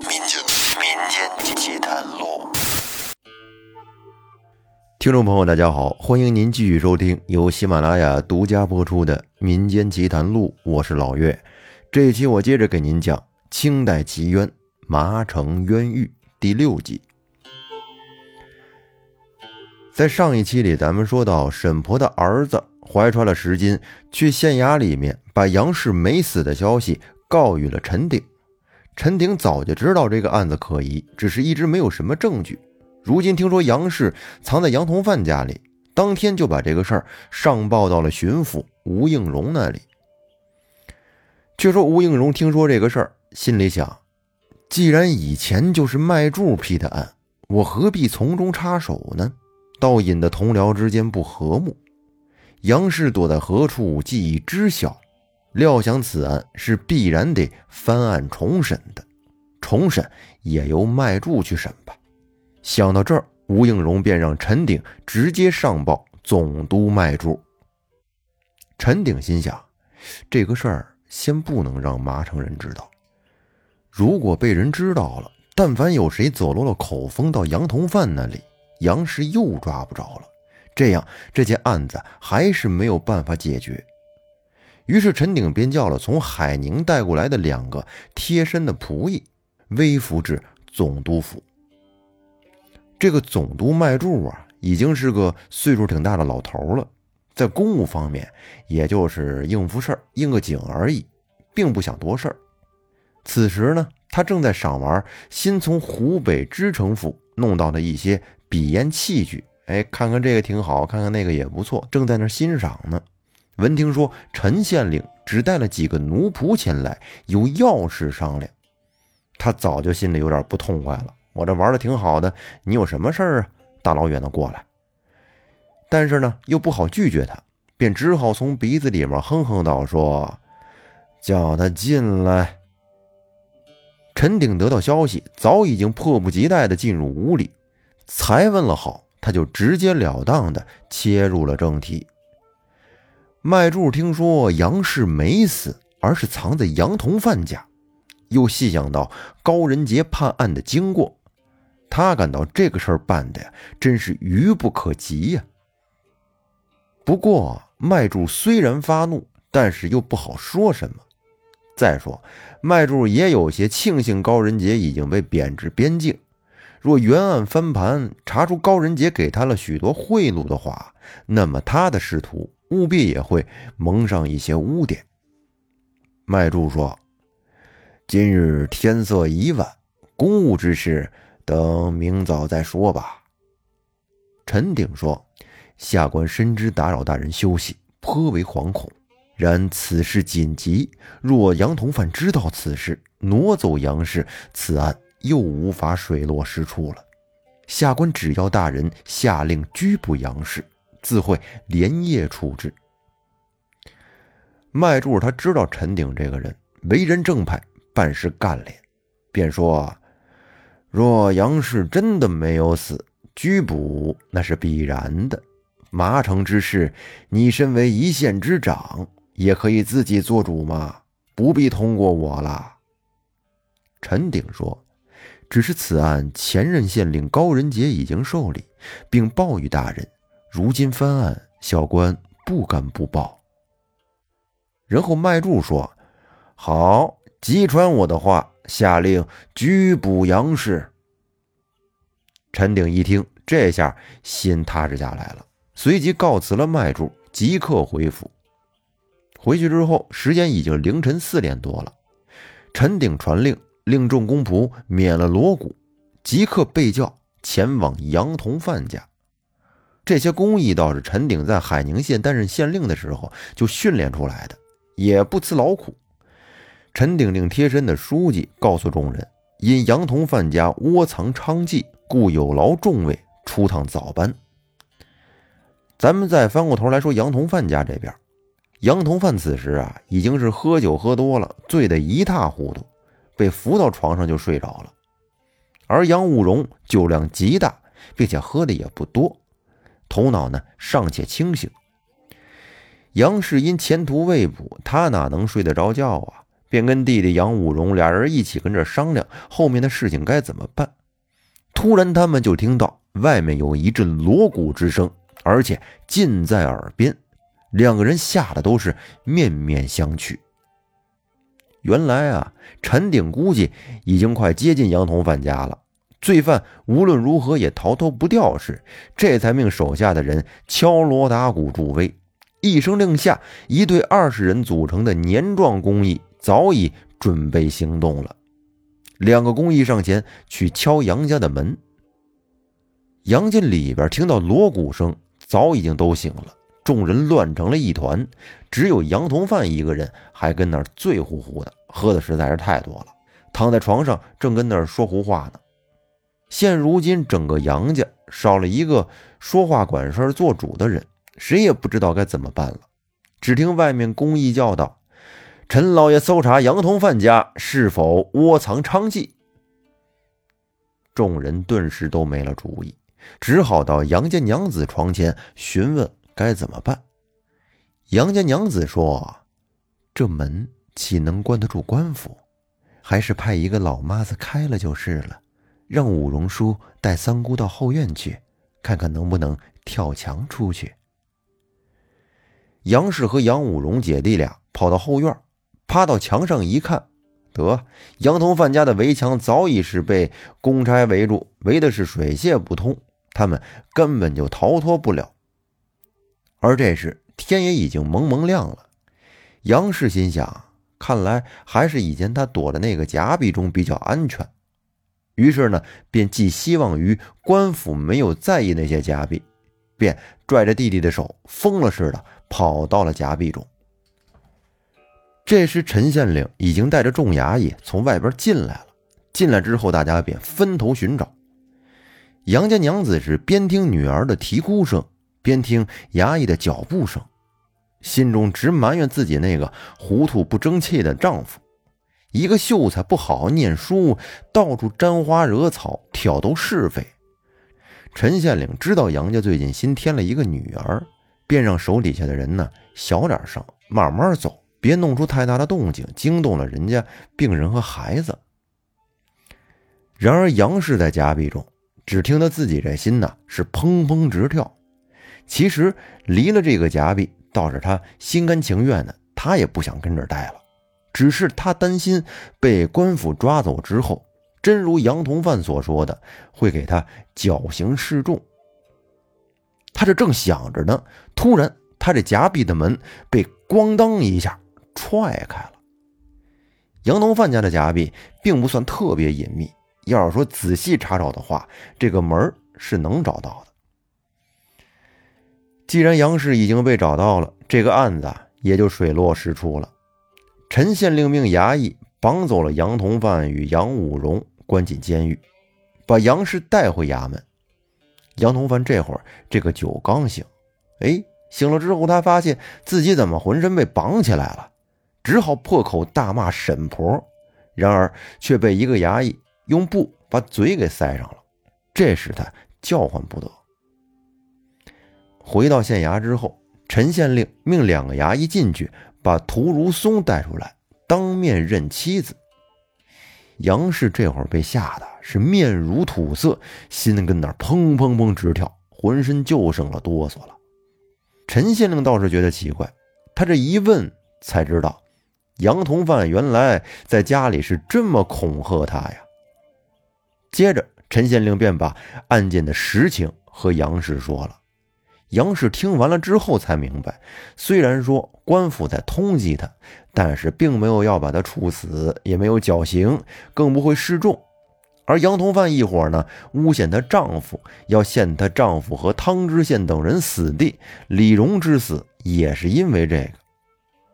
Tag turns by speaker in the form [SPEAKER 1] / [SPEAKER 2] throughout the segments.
[SPEAKER 1] 民间民间奇谈录，
[SPEAKER 2] 听众朋友，大家好，欢迎您继续收听由喜马拉雅独家播出的《民间奇谈录》，我是老岳。这一期我接着给您讲清代奇冤麻城冤狱第六集。在上一期里，咱们说到沈婆的儿子怀揣了十金，去县衙里面把杨氏没死的消息告与了陈鼎。陈鼎早就知道这个案子可疑，只是一直没有什么证据。如今听说杨氏藏在杨同范家里，当天就把这个事儿上报到了巡抚吴应荣那里。却说吴应荣听说这个事儿，心里想：既然以前就是卖柱批的案，我何必从中插手呢？倒引得同僚之间不和睦。杨氏躲在何处，既已知晓。料想此案是必然得翻案重审的，重审也由麦柱去审吧。想到这儿，吴应荣便让陈鼎直接上报总督麦柱。陈鼎心想，这个事儿先不能让麻城人知道。如果被人知道了，但凡有谁走漏了口风到杨同范那里，杨氏又抓不着了，这样这件案子还是没有办法解决。于是陈鼎便叫了从海宁带过来的两个贴身的仆役，微服至总督府。这个总督麦柱啊，已经是个岁数挺大的老头了，在公务方面，也就是应付事儿、应个景而已，并不想多事儿。此时呢，他正在赏玩新从湖北知城府弄到的一些。笔砚器具，哎，看看这个挺好，看看那个也不错，正在那欣赏呢。闻听说陈县令只带了几个奴仆前来，有要事商量，他早就心里有点不痛快了。我这玩的挺好的，你有什么事儿啊？大老远的过来，但是呢，又不好拒绝他，便只好从鼻子里面哼哼道：“说叫他进来。”陈鼎得到消息，早已经迫不及待地进入屋里。才问了好，他就直截了当的切入了正题。麦柱听说杨氏没死，而是藏在杨同范家，又细想到高仁杰判案的经过，他感到这个事儿办的呀，真是愚不可及呀。不过麦柱虽然发怒，但是又不好说什么。再说麦柱也有些庆幸高仁杰已经被贬至边境。若原案翻盘，查出高仁杰给他了许多贿赂的话，那么他的仕途务必也会蒙上一些污点。麦柱说：“今日天色已晚，公务之事等明早再说吧。”陈鼎说：“下官深知打扰大人休息，颇为惶恐。然此事紧急，若杨同范知道此事，挪走杨氏，此案……”又无法水落石出了。下官只要大人下令拘捕杨氏，自会连夜处置。麦柱他知道陈鼎这个人为人正派，办事干练，便说：“若杨氏真的没有死，拘捕那是必然的。麻城之事，你身为一县之长，也可以自己做主嘛，不必通过我了。”陈鼎说。只是此案前任县令高仁杰已经受理，并报与大人。如今翻案，小官不敢不报。然后麦柱说：“好，即传我的话，下令拘捕杨氏。”陈鼎一听，这下心踏实下来了，随即告辞了麦柱，即刻回府。回去之后，时间已经凌晨四点多了。陈鼎传令。令众公仆免了锣鼓，即刻被叫前往杨同范家。这些工艺倒是陈鼎在海宁县担任县令的时候就训练出来的，也不辞劳苦。陈鼎令贴身的书记告诉众人，因杨同范家窝藏娼妓，故有劳众位出趟早班。咱们再翻过头来说杨同范家这边，杨同范此时啊已经是喝酒喝多了，醉得一塌糊涂。被扶到床上就睡着了，而杨武荣酒量极大，并且喝的也不多，头脑呢尚且清醒。杨氏因前途未卜，他哪能睡得着觉啊？便跟弟弟杨武荣俩人一起跟这商量后面的事情该怎么办。突然，他们就听到外面有一阵锣鼓之声，而且近在耳边，两个人吓得都是面面相觑。原来啊，陈鼎估计已经快接近杨同范家了。罪犯无论如何也逃脱不掉时，这才命手下的人敲锣打鼓助威。一声令下，一队二十人组成的年壮工役早已准备行动了。两个工役上前去敲杨家的门。杨家里边听到锣鼓声，早已经都醒了，众人乱成了一团，只有杨同范一个人还跟那儿醉乎乎的，喝的实在是太多了，躺在床上正跟那儿说胡话呢。现如今，整个杨家少了一个说话管事儿、做主的人，谁也不知道该怎么办了。只听外面公义叫道：“陈老爷搜查杨同范家是否窝藏娼妓。”众人顿时都没了主意，只好到杨家娘子床前询问该怎么办。杨家娘子说：“这门岂能关得住官府？还是派一个老妈子开了就是了。”让武荣叔带三姑到后院去，看看能不能跳墙出去。杨氏和杨武荣姐弟俩跑到后院，趴到墙上一看，得杨同范家的围墙早已是被公差围住，围的是水泄不通，他们根本就逃脱不了。而这时天也已经蒙蒙亮了，杨氏心想，看来还是以前他躲的那个夹壁中比较安全。于是呢，便寄希望于官府没有在意那些夹币，便拽着弟弟的手，疯了似的跑到了夹币中。这时，陈县令已经带着众衙役从外边进来了。进来之后，大家便分头寻找。杨家娘子是边听女儿的啼哭声，边听衙役的脚步声，心中直埋怨自己那个糊涂不争气的丈夫。一个秀才不好好念书，到处沾花惹草，挑逗是非。陈县令知道杨家最近新添了一个女儿，便让手底下的人呢小点声，慢慢走，别弄出太大的动静，惊动了人家病人和孩子。然而杨氏在夹壁中，只听他自己这心呢是砰砰直跳。其实离了这个夹壁，倒是他心甘情愿的，他也不想跟这儿待了。只是他担心被官府抓走之后，真如杨同范所说的，会给他绞刑示众。他这正想着呢，突然他这夹壁的门被咣当一下踹开了。杨同范家的夹壁并不算特别隐秘，要是说仔细查找的话，这个门是能找到的。既然杨氏已经被找到了，这个案子也就水落石出了。陈县令命衙役绑走了杨同范与杨武荣，关进监狱，把杨氏带回衙门。杨同范这会儿这个酒刚醒，哎，醒了之后，他发现自己怎么浑身被绑起来了，只好破口大骂沈婆，然而却被一个衙役用布把嘴给塞上了，这使他叫唤不得。回到县衙之后，陈县令命两个衙役进去。把屠如松带出来，当面认妻子。杨氏这会儿被吓得是面如土色，心跟那砰砰砰直跳，浑身就剩了哆嗦了。陈县令倒是觉得奇怪，他这一问才知道，杨同范原来在家里是这么恐吓他呀。接着，陈县令便把案件的实情和杨氏说了。杨氏听完了之后才明白，虽然说官府在通缉他，但是并没有要把他处死，也没有绞刑，更不会示众。而杨同范一伙呢，诬陷她丈夫，要陷她丈夫和汤知县等人死地。李荣之死也是因为这个。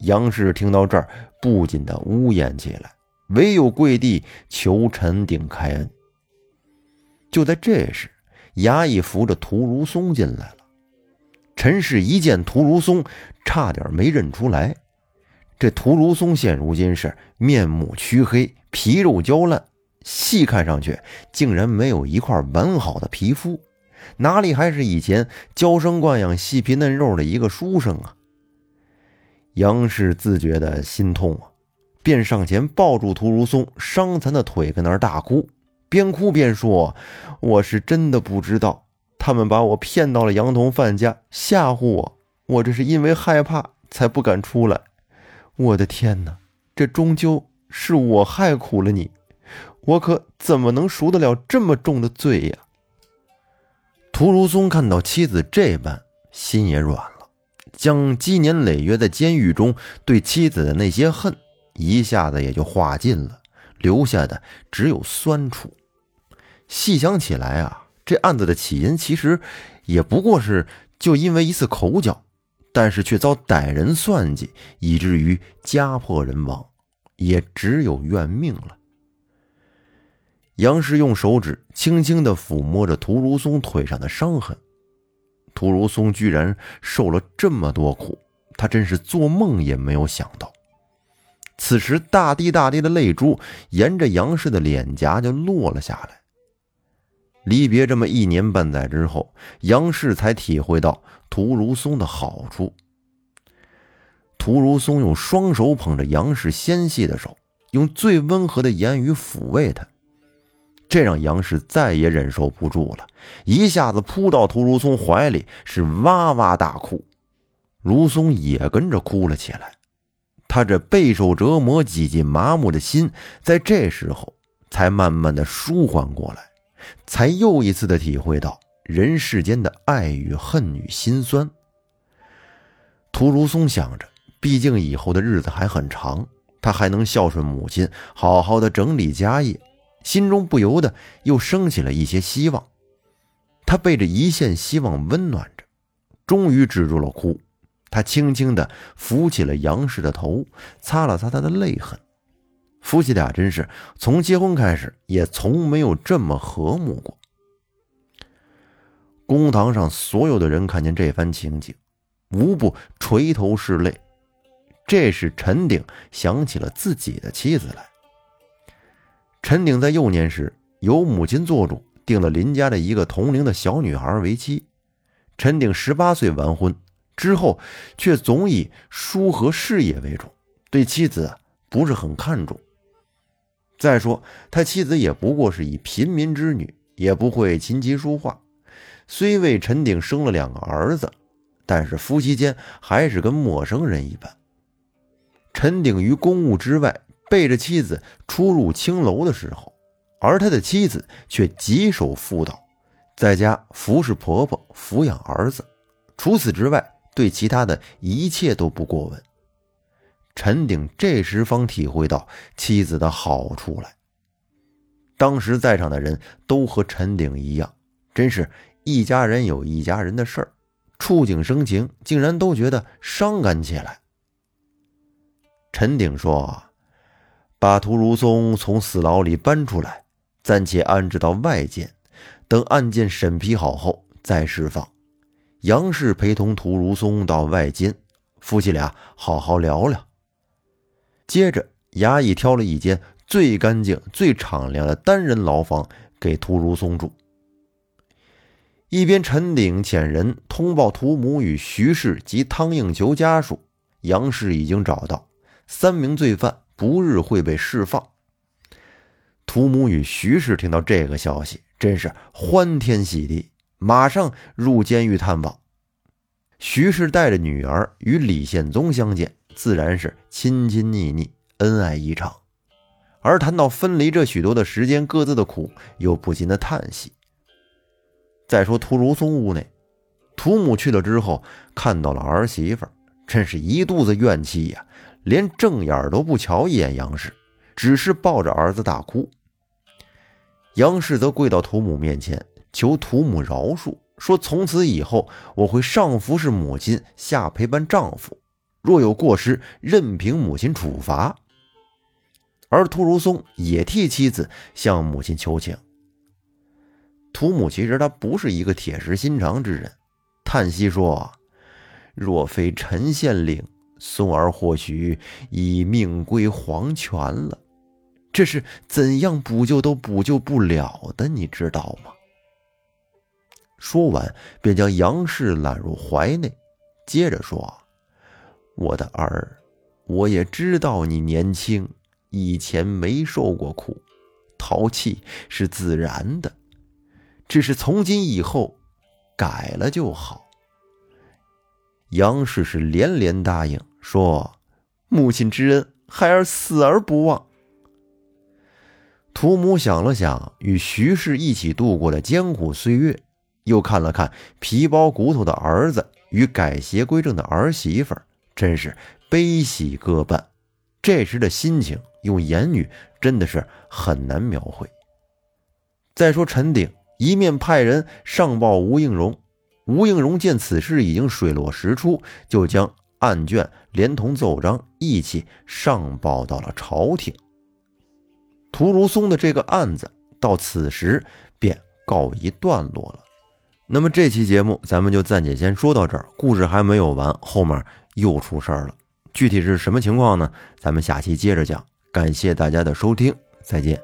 [SPEAKER 2] 杨氏听到这儿，不禁的呜咽起来，唯有跪地求陈鼎开恩。就在这时，衙役扶着屠如松进来了。陈氏一见屠如松，差点没认出来。这屠如松现如今是面目黢黑，皮肉焦烂，细看上去竟然没有一块完好的皮肤，哪里还是以前娇生惯养、细皮嫩肉的一个书生啊？杨氏自觉的心痛啊，便上前抱住屠如松伤残的腿，跟那儿大哭，边哭边说：“我是真的不知道，他们把我骗到了杨同范家，吓唬我。我这是因为害怕才不敢出来。我的天哪，这终究是我害苦了你，我可怎么能赎得了这么重的罪呀？”屠如松看到妻子这般，心也软了，将积年累月在监狱中对妻子的那些恨，一下子也就化尽了，留下的只有酸楚。细想起来啊，这案子的起因其实也不过是就因为一次口角，但是却遭歹人算计，以至于家破人亡，也只有怨命了。杨氏用手指轻轻的抚摸着屠如松腿上的伤痕，屠如松居然受了这么多苦，他真是做梦也没有想到。此时，大滴大滴的泪珠沿着杨氏的脸颊就落了下来。离别这么一年半载之后，杨氏才体会到屠如松的好处。屠如松用双手捧着杨氏纤细的手，用最温和的言语抚慰她。这让杨氏再也忍受不住了，一下子扑到屠如松怀里，是哇哇大哭。如松也跟着哭了起来。他这备受折磨、几近麻木的心，在这时候才慢慢的舒缓过来，才又一次的体会到人世间的爱与恨与心酸。屠如松想着，毕竟以后的日子还很长，他还能孝顺母亲，好好的整理家业。心中不由得又升起了一些希望，他被这一线希望温暖着，终于止住了哭。他轻轻的扶起了杨氏的头，擦了擦他的泪痕。夫妻俩真是从结婚开始也从没有这么和睦过。公堂上所有的人看见这番情景，无不垂头是泪。这时，陈鼎想起了自己的妻子来。陈鼎在幼年时由母亲做主，定了邻家的一个同龄的小女孩为妻。陈鼎十八岁完婚之后，却总以书和事业为重，对妻子不是很看重。再说他妻子也不过是一平民之女，也不会琴棋书画。虽为陈鼎生了两个儿子，但是夫妻间还是跟陌生人一般。陈鼎于公务之外。背着妻子出入青楼的时候，而他的妻子却极守妇道，在家服侍婆婆、抚养儿子，除此之外，对其他的一切都不过问。陈鼎这时方体会到妻子的好处来。当时在场的人都和陈鼎一样，真是一家人有一家人的事儿，触景生情，竟然都觉得伤感起来。陈鼎说。把屠如松从死牢里搬出来，暂且安置到外间，等案件审批好后再释放。杨氏陪同屠如松到外间，夫妻俩好好聊聊。接着，衙役挑了一间最干净、最敞亮的单人牢房给屠如松住。一边，陈鼎遣人通报屠母与徐氏及汤应求家属，杨氏已经找到三名罪犯。不日会被释放。屠母与徐氏听到这个消息，真是欢天喜地，马上入监狱探望。徐氏带着女儿与李宪宗相见，自然是亲亲腻腻，恩爱异常。而谈到分离这许多的时间，各自的苦，又不禁的叹息。再说屠如松屋内，屠母去了之后，看到了儿媳妇，真是一肚子怨气呀。连正眼都不瞧一眼杨氏，只是抱着儿子大哭。杨氏则跪到屠母面前，求屠母饶恕，说：“从此以后，我会上服侍母亲，下陪伴丈夫，若有过失，任凭母亲处罚。”而屠如松也替妻子向母亲求情。屠母其实他不是一个铁石心肠之人，叹息说：“若非陈县令。”松儿或许已命归黄泉了，这是怎样补救都补救不了的，你知道吗？说完，便将杨氏揽入怀内，接着说：“我的儿，我也知道你年轻，以前没受过苦，淘气是自然的，只是从今以后改了就好。”杨氏是连连答应，说：“母亲之恩，孩儿死而不忘。”屠母想了想，与徐氏一起度过的艰苦岁月，又看了看皮包骨头的儿子与改邪归正的儿媳妇儿，真是悲喜各半。这时的心情，用言语真的是很难描绘。再说陈鼎一面派人上报吴应荣，吴应荣见此事已经水落石出，就将案卷连同奏章一起上报到了朝廷。屠如松的这个案子到此时便告一段落了。那么这期节目咱们就暂且先说到这儿，故事还没有完，后面又出事儿了。具体是什么情况呢？咱们下期接着讲。感谢大家的收听，再见。